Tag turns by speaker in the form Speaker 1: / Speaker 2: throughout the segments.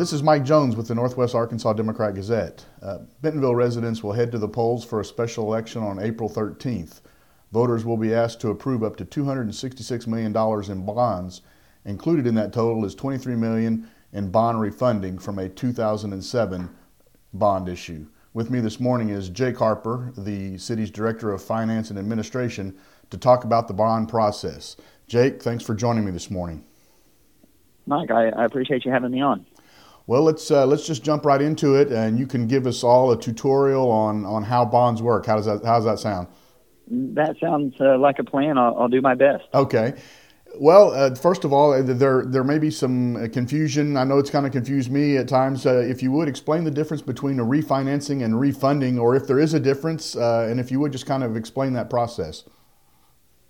Speaker 1: This is Mike Jones with the Northwest Arkansas Democrat Gazette. Uh, Bentonville residents will head to the polls for a special election on April 13th. Voters will be asked to approve up to $266 million in bonds. Included in that total is 23 million in bond refunding from a 2007 bond issue. With me this morning is Jake Harper, the city's Director of Finance and Administration, to talk about the bond process. Jake, thanks for joining me this morning.
Speaker 2: Mike, I, I appreciate you having me on.
Speaker 1: Well, let's uh, let's just jump right into it, and you can give us all a tutorial on, on how bonds work. How does that How does that sound?
Speaker 2: That sounds uh, like a plan. I'll, I'll, do my best.
Speaker 1: Okay. Well, uh, first of all, uh, there there may be some uh, confusion. I know it's kind of confused me at times. Uh, if you would explain the difference between a refinancing and refunding, or if there is a difference, and if you would just kind of explain that process.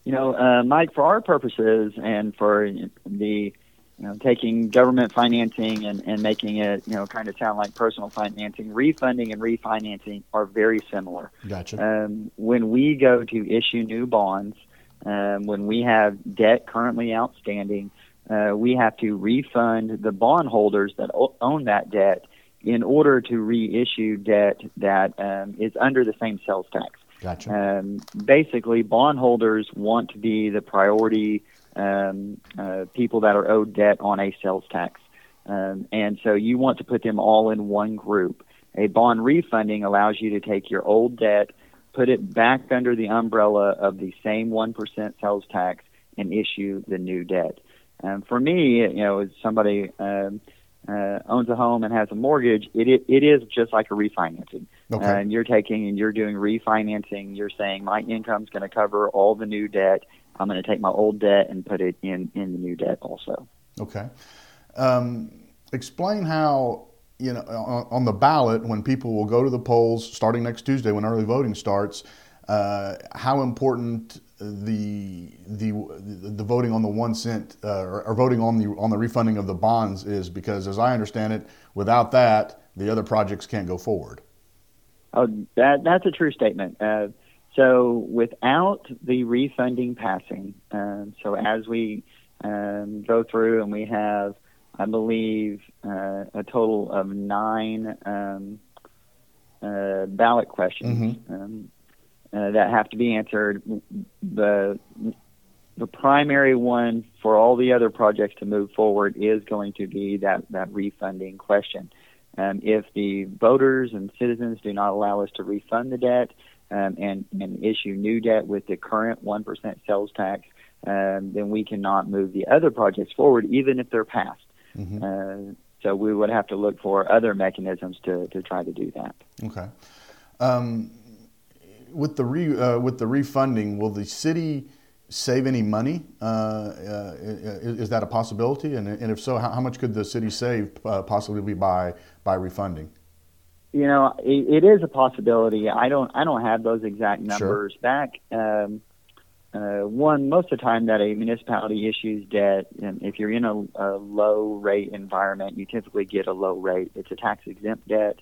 Speaker 2: You know, Mike, for our purposes and for the you know, taking government financing and, and making it, you know, kind of sound like personal financing, refunding and refinancing are very similar.
Speaker 1: Gotcha.
Speaker 2: Um, when we go to issue new bonds, um, when we have debt currently outstanding, uh, we have to refund the bondholders that o- own that debt in order to reissue debt that um, is under the same sales tax.
Speaker 1: Gotcha.
Speaker 2: Um, basically, bondholders want to be the priority um, uh, people that are owed debt on a sales tax. Um, and so you want to put them all in one group. A bond refunding allows you to take your old debt, put it back under the umbrella of the same 1% sales tax, and issue the new debt. Um, for me, you know, as somebody um, uh, owns a home and has a mortgage, it, it, it is just like a refinancing.
Speaker 1: Okay.
Speaker 2: Uh, and you're taking and you're doing refinancing. You're saying my income's going to cover all the new debt I'm going to take my old debt and put it in in the new debt also.
Speaker 1: Okay. Um, explain how you know on, on, the ballot when people will go to the polls starting next Tuesday when early voting starts. Uh, how important the the the voting on the one cent uh, or, or, voting on the on the refunding of the bonds is because as I understand it, without that, the other projects can't go forward.
Speaker 2: Oh, that that's a true statement. Uh, so without the refunding passing, um, so as we um, go through and we have, I believe, uh, a total of nine um, uh, ballot questions
Speaker 1: mm-hmm.
Speaker 2: Um, uh, that have to be answered. The the primary one for all the other projects to move forward is going to be that that refunding question. Um, if the voters and citizens do not allow us to refund the debt, um, and, and issue new debt with the current 1% sales tax, um, then we cannot move the other projects forward, even if they're passed.
Speaker 1: Mm-hmm.
Speaker 2: Uh, so we would have to look for other mechanisms to, to try to do that.
Speaker 1: Okay. Um, with the re, uh, with the refunding, will the city save any money? Uh, uh is, is, that a possibility? And, and if so, how, how, much could the city save uh, possibly by by refunding?
Speaker 2: You know, it, it is a possibility. I don't I don't have those exact numbers
Speaker 1: sure.
Speaker 2: back. Um, uh, one, most of the time that a municipality issues debt, and if you're in a, a low rate environment, you typically get a low rate. It's a tax exempt debt,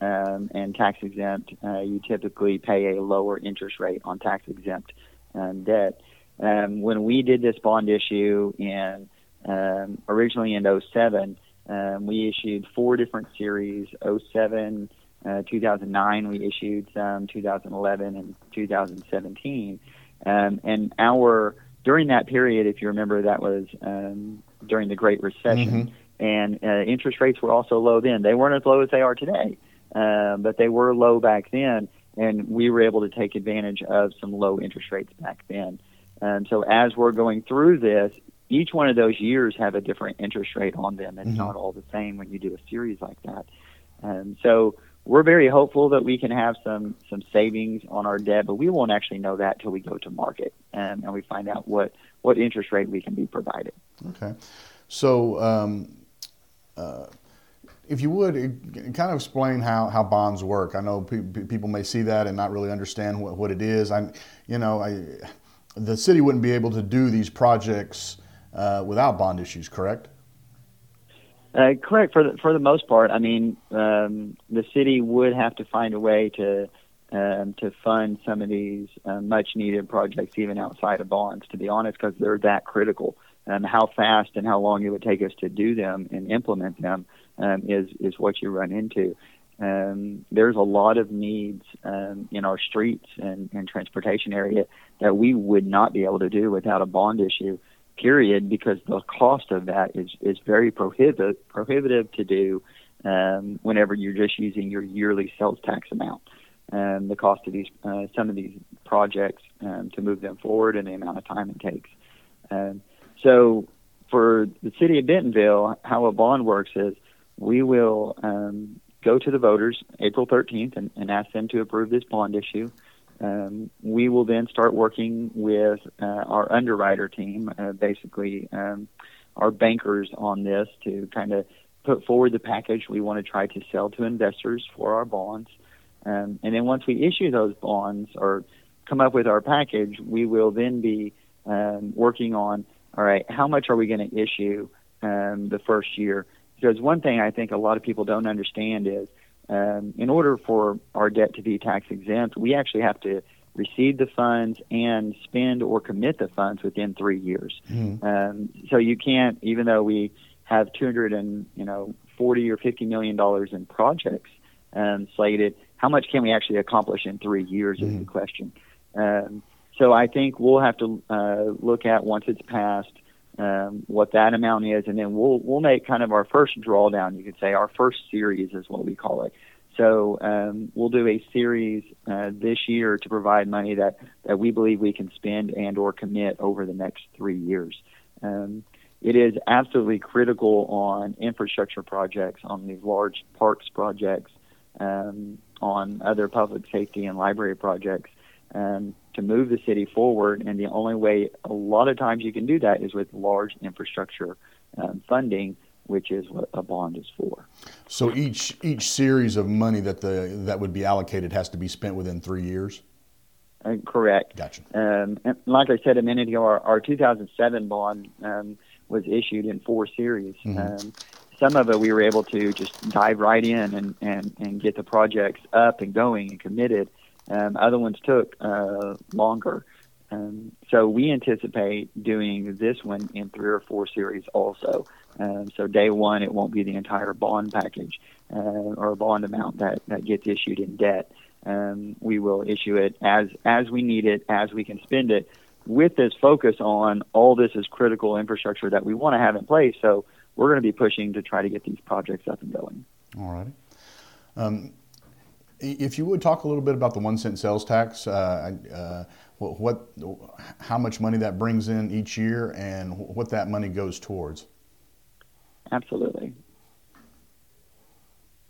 Speaker 2: um, and tax exempt, uh, you typically pay a lower interest rate on tax exempt um, debt. Um, when we did this bond issue in um, originally in 07, um, we issued four different series 07, uh, 2009, we issued some 2011 and 2017. Um, and our during that period, if you remember, that was um, during the Great Recession,
Speaker 1: mm-hmm.
Speaker 2: and uh, interest rates were also low then. They weren't as low as they are today, uh, but they were low back then, and we were able to take advantage of some low interest rates back then. Um, so as we're going through this, each one of those years have a different interest rate on them. It's mm-hmm. not all the same when you do a series like that. Um, so we're very hopeful that we can have some some savings on our debt, but we won't actually know that till we go to market and, and we find out what what interest rate we can be provided.
Speaker 1: Okay, so. Um, uh, if you would kind of explain how, how bonds work, I know pe- people may see that and not really understand what, what it is. I, you know, I, the city wouldn't be able to do these projects uh, without bond issues, correct?
Speaker 2: Uh, correct for the, for the most part. I mean, um, the city would have to find a way to um, to fund some of these uh, much needed projects, even outside of bonds. To be honest, because they're that critical um, how fast and how long it would take us to do them and implement them um, is is what you run into. Um, there's a lot of needs um, in our streets and, and transportation area that we would not be able to do without a bond issue. Period, because the cost of that is is very prohibitive prohibitive to do um, whenever you're just using your yearly sales tax amount. Um, the cost of these uh, some of these projects um, to move them forward and the amount of time it takes. Um, so for the city of Bentonville, how a bond works is we will um, go to the voters April 13th and, and, ask them to approve this bond issue. Um, we will then start working with uh, our underwriter team, uh, basically um, our bankers on this to kind of put forward the package we want to try to sell to investors for our bonds. Um, and then once we issue those bonds or come up with our package, we will then be um, working on all right, how much are we going to issue um, the first year? Because one thing I think a lot of people don't understand is um, in order for our debt to be tax exempt, we actually have to receive the funds and spend or commit the funds within three years. Mm-hmm. Um, so you can't, even though we have 200 and you know 40 or 50 million dollars in projects um, slated, how much can we actually accomplish in three years mm-hmm. is the question. Um, so I think we'll have to uh, look at once it's passed um, what that amount is, and then we'll we'll make kind of our first drawdown. You could say our first series is what we call it. So um, we'll do a series uh, this year to provide money that, that we believe we can spend and or commit over the next three years. Um, it is absolutely critical on infrastructure projects, on these large parks projects, um, on other public safety and library projects, um, to move the city forward. And the only way, a lot of times, you can do that is with large infrastructure um, funding, which is what a bond is for.
Speaker 1: So each each series of money that the that would be allocated has to be spent within three years.
Speaker 2: Uh, correct.
Speaker 1: Gotcha.
Speaker 2: Um, and like I said a minute ago, our, our 2007 bond um, was issued in four series. Mm-hmm. Um, some of it we were able to just dive right in and, and, and get the projects up and going and committed. Um, other ones took uh, longer. Um, so we anticipate doing this one in three or four series also. Um, so day one, it won't be the entire bond package uh, or bond amount that, that gets issued in debt. Um, we will issue it as as we need it, as we can spend it, with this focus on all this is critical infrastructure that we want to have in place. So we're going to be pushing to try to get these projects up and going.
Speaker 1: All righty. Um, if you would talk a little bit about the one cent sales tax, uh, uh, what, how much money that brings in each year, and what that money goes towards.
Speaker 2: Absolutely.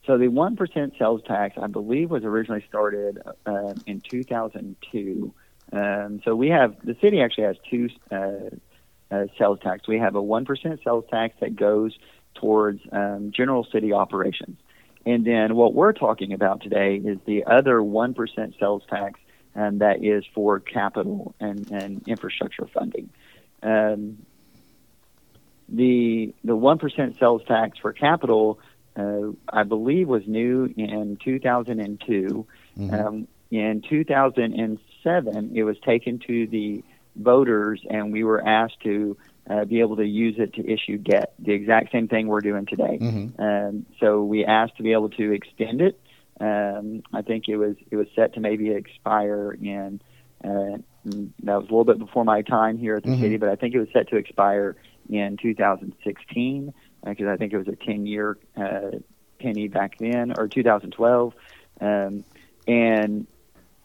Speaker 2: So the one percent sales tax, I believe, was originally started uh, in 2002. Um, so we have the city actually has two uh, uh, sales tax. We have a one percent sales tax that goes towards um, general city operations. And then what we're talking about today is the other 1% sales tax, and that is for capital and, and infrastructure funding. Um, the the 1% sales tax for capital, uh, I believe, was new in 2002. Mm-hmm. Um, in 2007, it was taken to the voters, and we were asked to uh, be able to use it to issue debt. The exact same thing we're doing today. Mm-hmm. Um, so we asked to be able to extend it. Um, I think it was it was set to maybe expire in uh, that was a little bit before my time here at the mm-hmm. city, but I think it was set to expire in 2016 because uh, I think it was a 10 year uh, penny back then or 2012. Um, and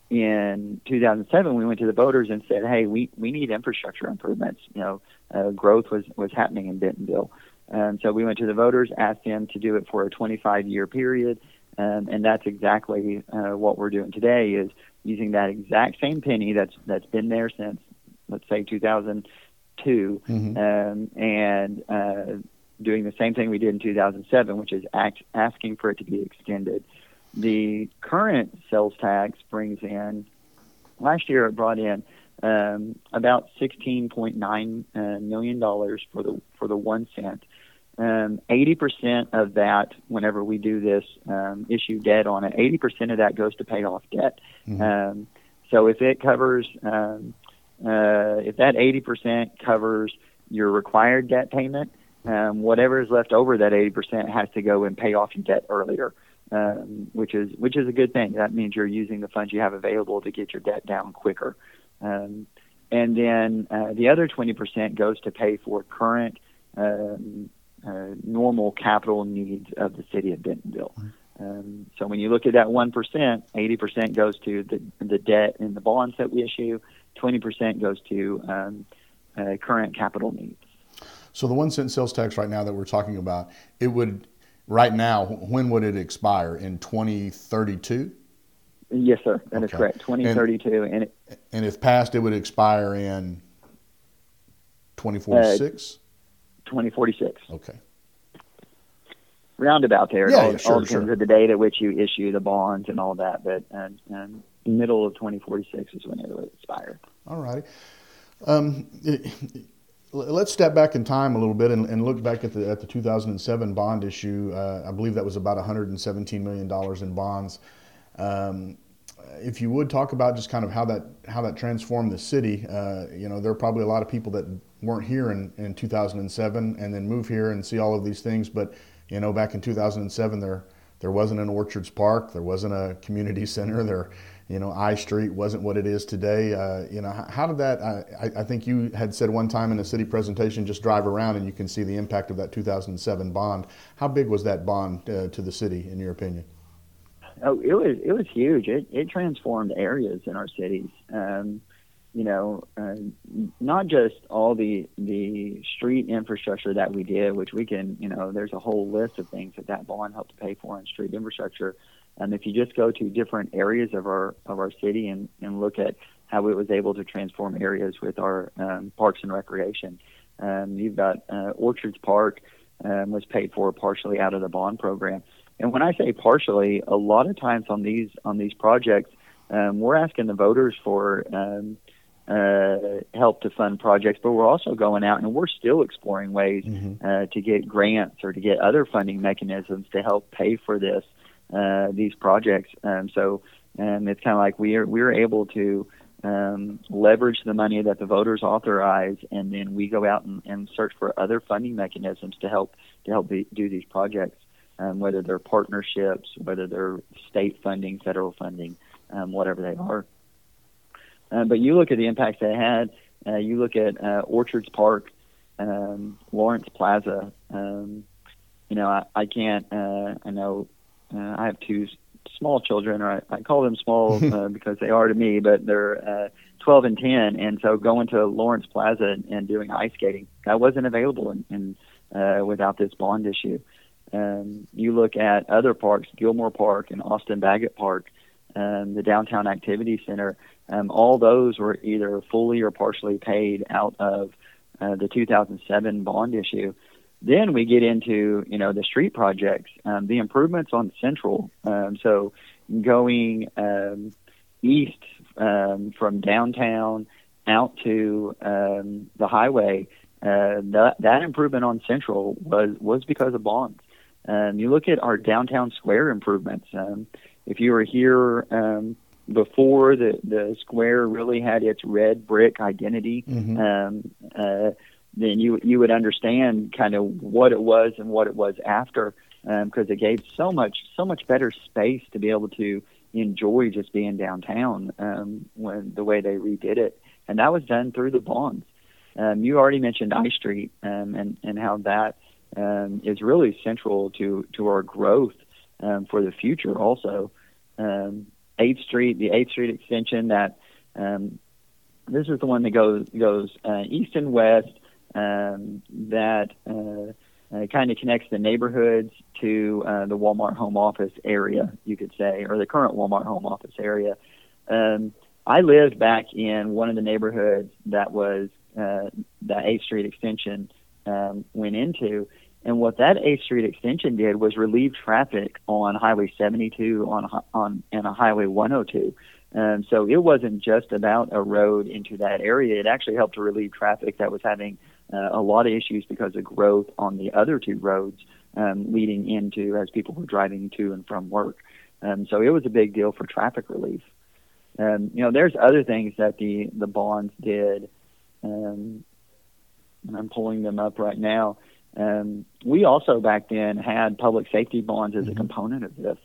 Speaker 2: in 2007, we went to the voters and said, "Hey, we we need infrastructure improvements. You know, uh, growth was was happening in Bentonville, and so we went to the voters, asked them to do it for a 25 year period, um, and that's exactly uh, what we're doing today. Is using that exact same penny that's that's been there since let's say 2002, mm-hmm. um, and uh, doing the same thing we did in 2007, which is act, asking for it to be extended." The current sales tax brings in, last year it brought in um, about $16.9 uh, million dollars for the for the one cent. Um, 80% of that, whenever we do this, um, issue debt on it, 80% of that goes to pay off debt. Mm-hmm. Um, so if it covers, um, uh, if that 80% covers your required debt payment. Um, whatever is left over that 80% has to go and pay off your debt earlier, um, which is which is a good thing. That means you're using the funds you have available to get your debt down quicker. Um, and then uh, the other 20% goes to pay for current um, uh, normal capital needs of the city of Bentonville. Um, so when you look at that 1%, 80% goes to the, the debt and the bonds that we issue, 20% goes to um, uh, current capital needs.
Speaker 1: So the one cent sales tax right now that we're talking about, it would, right now, when would it expire? In 2032?
Speaker 2: Yes, sir. That okay. is correct. 2032.
Speaker 1: And, and, it, and, if passed, it would expire in 2046? Uh,
Speaker 2: 2046.
Speaker 1: Okay.
Speaker 2: Roundabout there.
Speaker 1: Yeah,
Speaker 2: all,
Speaker 1: yeah, sure,
Speaker 2: all depends
Speaker 1: sure.
Speaker 2: the date at which you issue the bonds and all that, but uh, um, middle of 2046 is when it would expire.
Speaker 1: All righty. Um, let's step back in time a little bit and, and, look back at the at the 2007 bond issue. Uh, I believe that was about 117 million dollars in bonds. Um, if you would talk about just kind of how that how that transformed the city, uh, you know, there are probably a lot of people that weren't here in, in 2007 and then move here and see all of these things. But you know, back in 2007, there there wasn't an Orchards Park, there wasn't a community center, there, you know, I Street wasn't what it is today. Uh, you know, how did that? I, I think you had said one time in a city presentation, just drive around and you can see the impact of that 2007 bond. How big was that bond uh, to the city, in your opinion?
Speaker 2: Oh, it was it was huge. It it transformed areas in our cities. Um, you know, uh, not just all the the street infrastructure that we did, which we can, you know, there's a whole list of things that that bond helped to pay for in street infrastructure. And if you just go to different areas of our of our city and and look at how it was able to transform areas with our um, parks and recreation, um, you've got uh, Orchards Park um, was paid for partially out of the bond program. And when I say partially, a lot of times on these on these projects, um, we're asking the voters for um, uh, help to fund projects, but we're also going out and we're still exploring ways mm-hmm. uh, to get grants or to get other funding mechanisms to help pay for this uh, these projects. Um, so um, it's kind of like we are we're able to um, leverage the money that the voters authorize, and then we go out and, and search for other funding mechanisms to help to help be, do these projects um, whether they're partnerships, whether they're state funding, federal funding, um, whatever they are. Uh, but you look at the impacts they had. Uh, you look at uh, Orchards Park, um, Lawrence Plaza. Um, you know, I, I can't. Uh, I know uh, I have two small children, or I, I call them small uh, because they are to me, but they're uh, 12 and 10. And so going to Lawrence Plaza and, and doing ice skating that wasn't available in, in uh, without this bond issue. Um, you look at other parks, Gilmore Park and Austin Baggett Park, um, the Downtown Activity Center. Um, all those were either fully or partially paid out of uh, the 2007 bond issue. Then we get into you know the street projects, um, the improvements on Central. Um, so going um, east from downtown out to the highway, uh, that, that improvement on Central was was because of bonds. Um, you look at our downtown square improvements. Um, if you were here um, before the the square really had its red brick identity, mm-hmm. um, uh, then you you would understand kind of what it was and what it was after, because um, it gave so much so much better space to be able to enjoy just being downtown um, when the way they redid it, and that was done through the bonds. Um, you already mentioned I Street um, and and how that um, is really central to to our growth um, for the future. Also, um, Eighth Street, the Eighth Street extension that um, this is the one that goes goes uh, east and west um, that uh, uh, kind of connects the neighborhoods to uh, the Walmart home office area, you could say, or the current Walmart home office area. Um, I lived back in one of the neighborhoods that was uh, the 8th Street extension um, went into. And what that 8th Street extension did was relieve traffic on Highway 72 on on and a Highway 102. Um, so it wasn't just about a road into that area. It actually helped to relieve traffic that was having uh, a lot of issues because of growth on the other two roads um, leading into as people were driving to and from work. Um, so it was a big deal for traffic relief. Um, you know, there's other things that the the bonds did um, and I'm pulling them up right now. Um, we also back then had public safety bonds as a
Speaker 1: Mm-hmm.
Speaker 2: component of this.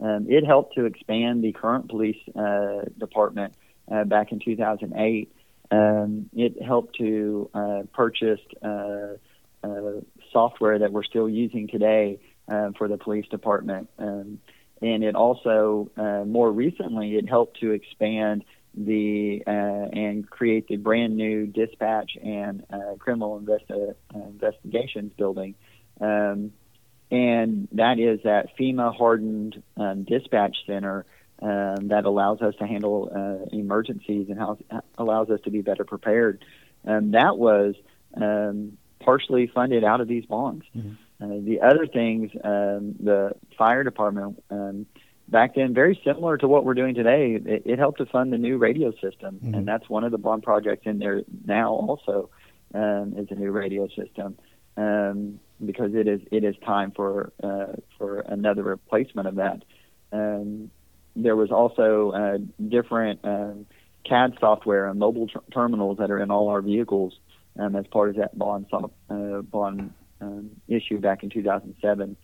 Speaker 2: Um, it helped to expand the current police uh, department uh, back in 2008. Um, it helped to uh, purchase uh, uh, software that we're still using today uh, for the police department. Um, and it also, uh, more recently, it helped to expand the uh, and create the brand new dispatch and uh, criminal investi- uh, investigations building. Um, and that is that FEMA hardened um, dispatch center um, that allows us to handle uh, emergencies and how, allows us to be better prepared. And that was um, partially funded out of these bonds.
Speaker 1: Mhm.
Speaker 2: Uh, the other things, um, the fire department um, back then, very similar to what we're doing today, it, it helped to fund the new radio system,
Speaker 1: Mhm.
Speaker 2: and that's one of the bond projects in there now. Also, um, is a new radio system um, because it is it is time for uh, for another replacement of that. Um, there was also uh, different um, CAD software and mobile ter- terminals that are in all our vehicles um, as part of that bond uh, bond um, issue back in 2007.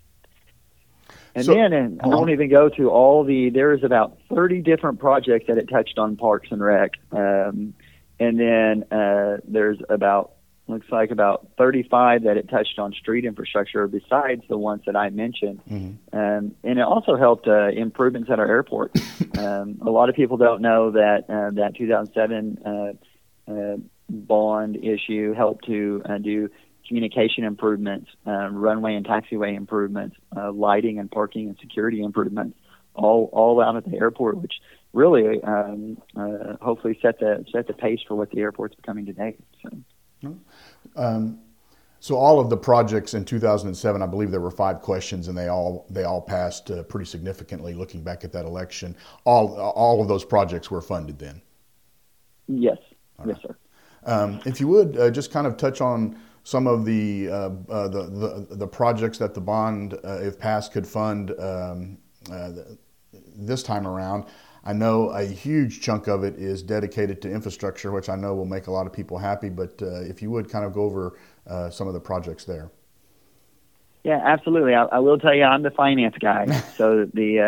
Speaker 2: And
Speaker 1: So-
Speaker 2: then, and I won't even go to all the. There is about 30 different projects that it touched on Parks and Rec, um, and then uh, there's about looks like about 35 that it touched on street infrastructure besides the ones that I mentioned.
Speaker 1: Mhm.
Speaker 2: Um, and it also helped uh, improvements at our airport. um, a lot of people don't know that uh, that 2007 uh, uh, bond issue helped to uh, do communication improvements, uh, runway and taxiway improvements, uh, lighting and parking and security improvements, all all out at the airport, which really um, uh, hopefully set the set the pace for what the airport's becoming today. So.
Speaker 1: Um, so all of the projects in 2007, I believe there were five questions, and they all they all passed uh, pretty significantly. Looking back at that election, all all of those projects were funded then.
Speaker 2: Yes, yes, sir.
Speaker 1: Um, if you would uh, just kind of touch on some of the, uh, uh, the the the projects that the bond, uh, if passed, could fund um, uh, this time around. I know a huge chunk of it is dedicated to infrastructure, which I know will make a lot of people happy. But uh, if you would kind of go over uh, some of the projects there.
Speaker 2: Yeah, absolutely. I, I will tell you, I'm the finance guy, so the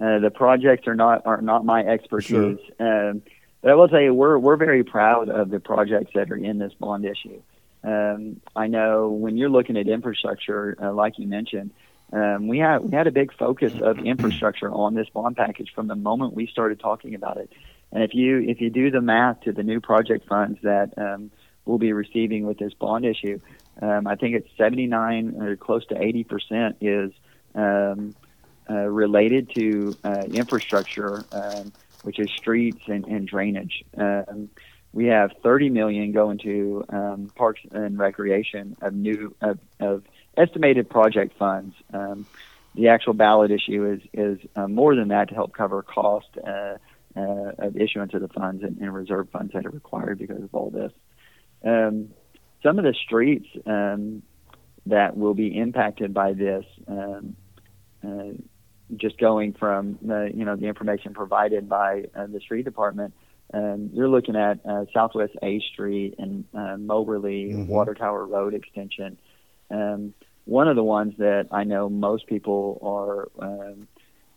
Speaker 2: uh, uh, the projects are not are not my expertise. Um, but I will tell you, we're we're very proud of the projects that are in this bond issue. Um, I know when you're looking at infrastructure, uh, like you mentioned, um, we had we had a big focus of infrastructure on this bond package from the moment we started talking about it. And if you if you do the math to the new project funds that um, we'll be receiving with this bond issue, um, I think it's 79 or close to 80 percent is um, uh, related to uh, infrastructure, um, which is streets and, and drainage. We have 30 million going to um, parks and recreation of new of, of estimated project funds. Um, the actual ballot issue is is uh, more than that to help cover cost uh, uh, of issuance of the funds and, and reserve funds that are required because of all this. Um, some of the streets um, that will be impacted by this, um, uh, just going from the you know the information provided by uh, the street department, um, you're looking at uh, Southwest A Street and uh, Moberly
Speaker 1: Mhm.
Speaker 2: Water Tower Road extension. Um, one of the ones that I know most people are um,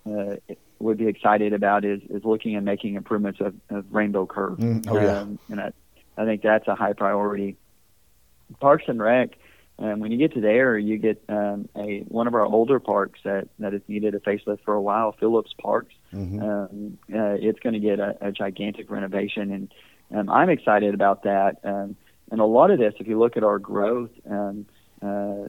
Speaker 2: uh, would be excited about is, is looking and making improvements of, of Rainbow Curve.
Speaker 1: Mm, oh, yeah.
Speaker 2: Um, and I, I think that's a high priority. Parks and Rec, um, when you get to there, you get um, a one of our older parks that, that has needed a facelift for a while, Phillips Parks.
Speaker 1: Mhm.
Speaker 2: Um, uh, it's going to get a, a gigantic renovation, and um, I'm excited about that. Um, and a lot of this, if you look at our growth, um, uh,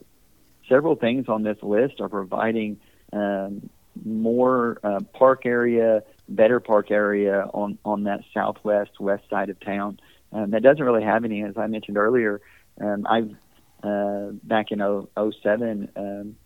Speaker 2: several things on this list are providing um, more uh, park area, better park area on on that southwest west side of town. Um, that doesn't really have any, as I mentioned earlier. Um, I've uh, back in 0- 07, um,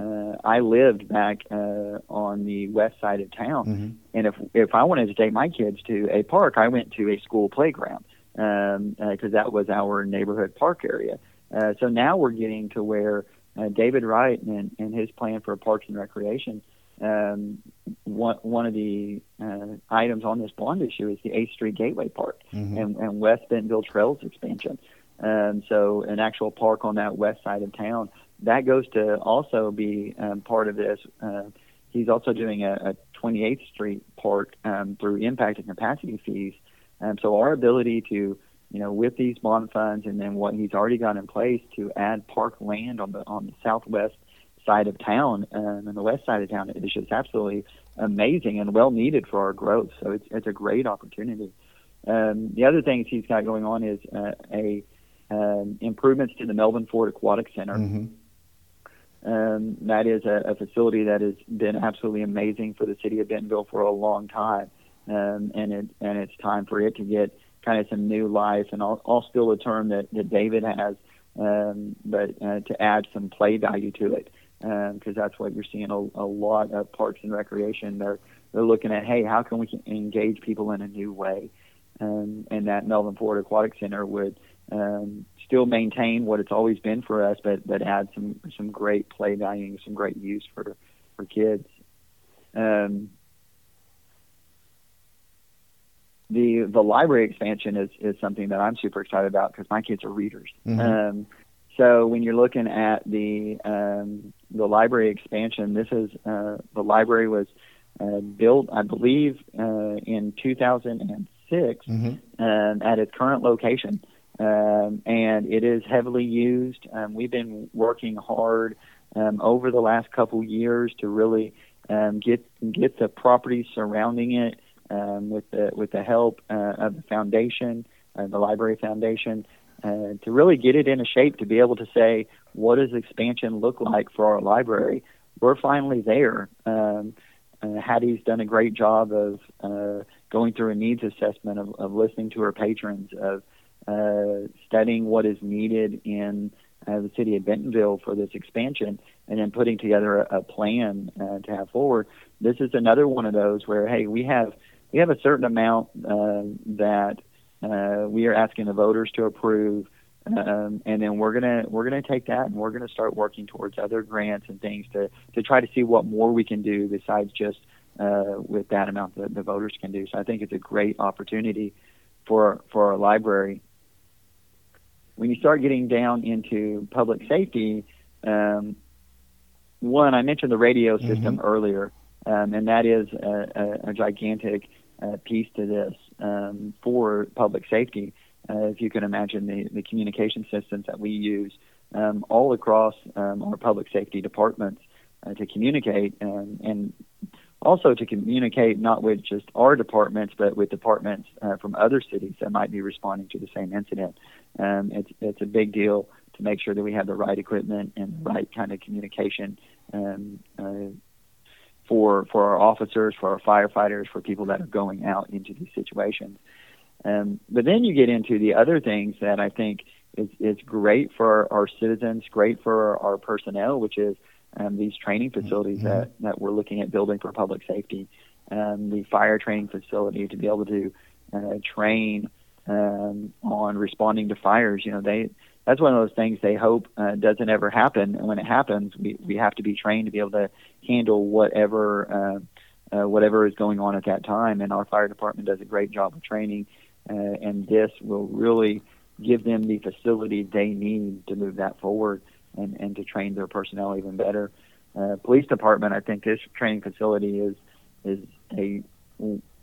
Speaker 2: uh, I lived back uh, on the west side of town,
Speaker 1: Mhm.
Speaker 2: and if if I wanted to take my kids to a park, I went to a school playground because um, uh that was our neighborhood park area. Uh, so now we're getting to where uh, David Wright and, and his plan for Parks and Recreation. Um, one one of the uh, items on this bond issue is the 8th Street Gateway Park
Speaker 1: Mhm.
Speaker 2: and, and West Bentonville Trails expansion. Um, so an actual park on that west side of town that goes to also be um, part of this. Uh, he's also doing a, a 28th Street park um, through impact and capacity fees. Um, so our ability to, you know, with these bond funds and then what he's already got in place to add park land on the on the southwest side of town um, and the west side of town is just absolutely amazing and well needed for our growth. So it's it's a great opportunity. Um, the other things he's got going on is uh, a um, improvements to the Melvin Ford Aquatic Center. Mm-hmm. Um, that is a, a, facility that has been absolutely amazing for the city of Bentonville for a long time, um, and it and it's time for it to get kind of some new life. And I'll, I'll steal a term that, that David has, um, but uh, to add some play value to it, because um, that's what you're seeing a, a lot of parks and recreation. They're they're looking at, hey, how can we engage people in a new way? Um, and that Melvin Ford Aquatic Center would um, still maintain what it's always been for us, but but add some some great play value, some great use for for kids. Um, the the library expansion is is something that I'm super excited about because my kids are readers. Mm-hmm. Um, so when you're looking at the um, the library expansion, this is uh, the library was uh, built, I believe, uh, in 2006 mm-hmm. um, at its current location um, and it is heavily used. Um, we've been working hard um, over the last couple years to really um, get get the properties surrounding it um, with the with the help uh, of the foundation, uh, the library foundation, uh, to really get it in a shape to be able to say what does expansion look like for our library. We're finally there. Um, uh, Hadi's done a great job of uh, going through a needs assessment, of, of listening to her patrons, of studying what is needed in uh, the city of Bentonville for this expansion, and then putting together a, a plan uh, to have forward. This is another one of those where, hey, we have we have a certain amount uh, that uh, we are asking the voters to approve, um, and then we're gonna we're gonna take that and we're gonna start working towards other grants and things to to try to see what more we can do besides just uh, with that amount that the voters can do. So I think it's a great opportunity for for our library when you start getting down into public safety, um, one, I mentioned the radio mm-hmm. system mm-hmm. earlier, um, and that is a, a, a gigantic uh, piece to this um, for public safety. Uh, if you can imagine the, the communication systems that we use um, all across um, our public safety departments uh, to communicate um, and also to communicate not with just our departments, but with departments uh, from other cities that might be responding to the same incident. Um, it's it's a big deal to make sure that we have the right equipment and the right kind of communication um, uh, for for our officers, for our firefighters, for people that are going out into these situations. Um, but then you get into the other things that I think is, is great for our citizens, great for our personnel, which is um, these training facilities mm-hmm. that, that we're looking at building for public safety, um, the fire training facility to be able to uh, train um, on responding to fires. You know, they that's one of those things they hope uh, doesn't ever happen. And when it happens, we we have to be trained to be able to handle whatever uh, uh, whatever is going on at that time. And our fire department does a great job of training, uh, and this will really give them the facility they need to move that forward and, and to train their personnel even better. Uh, police department, I think this training facility is is a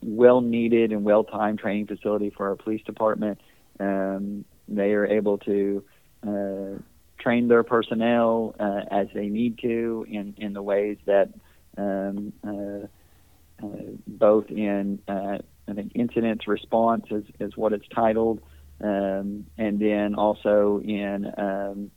Speaker 2: well needed and well timed training facility for our police department. Um, they are able to uh, train their personnel uh, as they need to in, in the ways that um, uh, uh both in uh, I think incidents response is, is what it's titled, um, and then also in um,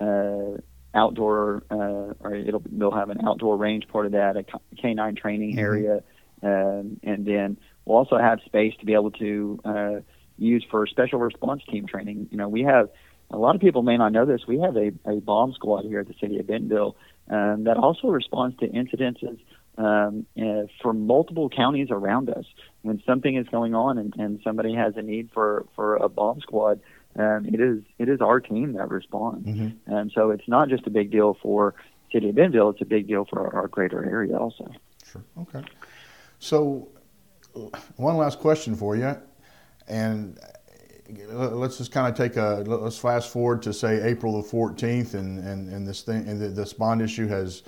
Speaker 2: uh, outdoor, uh, or it'll they'll have an outdoor range part of that, a canine training mm-hmm. area, um, and then we'll also have space to be able to uh, use for special response team training. You know, we have a lot of people may not know this. We have a, a bomb squad here at the city of Bentonville um, that also responds to incidences um, uh, for multiple counties around us. When something is going on and, and somebody has a need for, for a bomb squad, um, it is it is our team that responds. Mm-hmm. And so it's not just a big deal for City of Bentonville; it's a big deal for our, our greater area also.
Speaker 1: Sure. Okay. So, one last question for you, and let's just kind of take a let's fast forward to say April the 14th, and and, and this thing and this bond issue has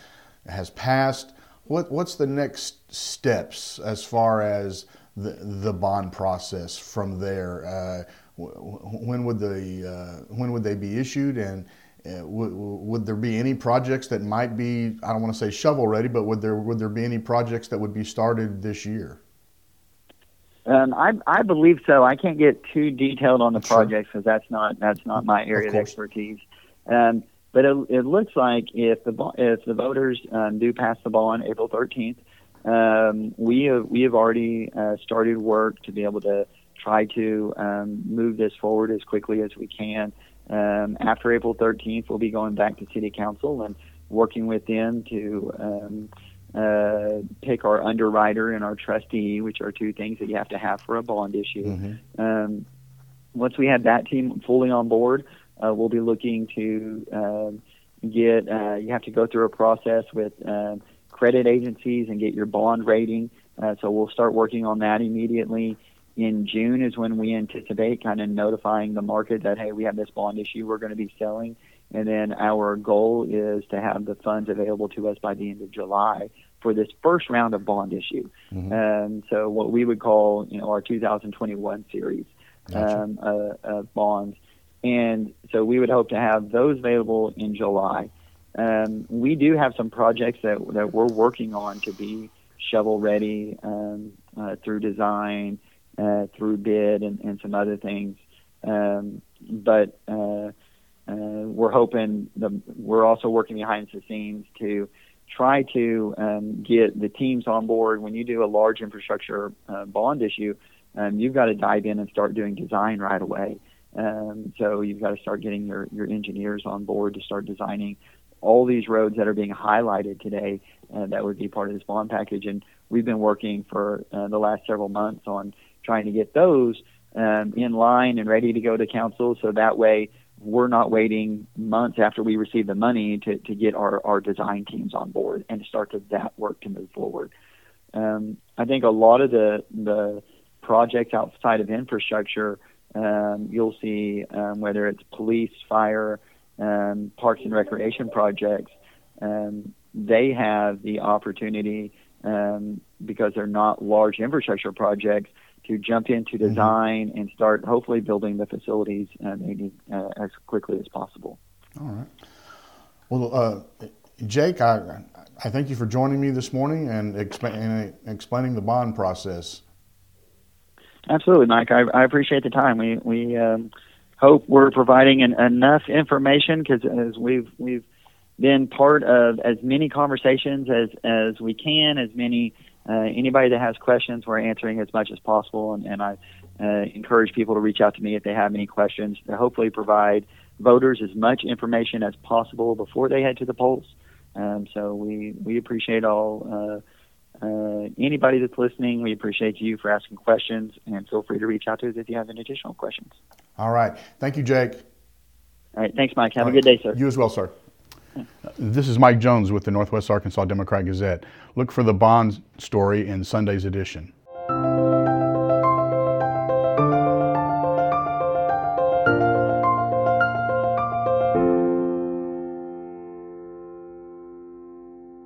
Speaker 1: has passed. What what's the next steps as far as the the bond process from there? Uh, when would the uh, when would they be issued and uh, would, would there be any projects that might be I don't want to say shovel ready, but would there would there be any projects that would be started this year?
Speaker 2: Um, I, I believe so. I can't get too detailed on the projects because that's not that's not my area of, of expertise. Um, but it, it, looks like if the if the voters um, do pass the ball on April 13th, um, we have we have already uh, started work to be able to try to um, move this forward as quickly as we can. Um, after April 13th, we'll be going back to City Council and working with them to um, uh, pick our underwriter and our trustee, which are two things that you have to have for a bond issue. Mm-hmm. Um, once we have that team fully on board, uh, we'll be looking to uh, get. Uh, you have to go through a process with uh, credit agencies and get your bond rating. Uh, so we'll start working on that immediately in June is when we anticipate kind of notifying the market that hey, we have this bond issue we're going to be selling, and then our goal is to have the funds available to us by the end of July for this first round of bond issue. Mm-hmm. Um, so what we would call you know our 2021 series gotcha. um, uh, of bonds, and so we would hope to have those available in July. Um, we do have some projects that that we're working on to be shovel ready um, uh, through design uh, through bid and, and some other things. Um, but uh, uh, we're hoping the, we're also working behind the scenes to try to um, get the teams on board. When you do a large infrastructure uh, bond issue, um, you've got to dive in and start doing design right away. Um, so you've got to start getting your, your engineers on board to start designing all these roads that are being highlighted today uh, that would be part of this bond package. And we've been working for uh, the last several months on trying to get those um, in line and ready to go to council so that way we're not waiting months after we receive the money to, to get our, our design teams on board and start to that work to move forward. Um, I think a lot of the the projects outside of infrastructure, um, you'll see um, whether it's police, fire, um, parks and recreation projects, um, they have the opportunity um, because they're not large infrastructure projects to jump into mm-hmm. design mm-hmm. and start hopefully building the facilities uh, need uh, as quickly as possible.
Speaker 1: All right. Well, uh, Jake, I, I thank you for joining me this morning and, exp- and explaining the bond process.
Speaker 2: Absolutely, Mike. I, I appreciate the time. We we um, hope we're providing an, enough information because as we've we've been part of as many conversations as as we can, as many uh, anybody that has questions, we're answering as much as possible, and, and I uh, encourage people to reach out to me if they have any questions to hopefully provide voters as much information as possible before they head to the polls. Um, so we we appreciate all uh, uh, anybody that's listening. We appreciate you for asking questions, and feel free to reach out to us if you have any additional questions.
Speaker 1: All right, thank you, Jake.
Speaker 2: All right, thanks, Mike. Have all a good day, sir.
Speaker 1: You as well, sir. This is Mike Jones with the Northwest Arkansas Democrat Gazette. Look for the bond story in Sunday's edition.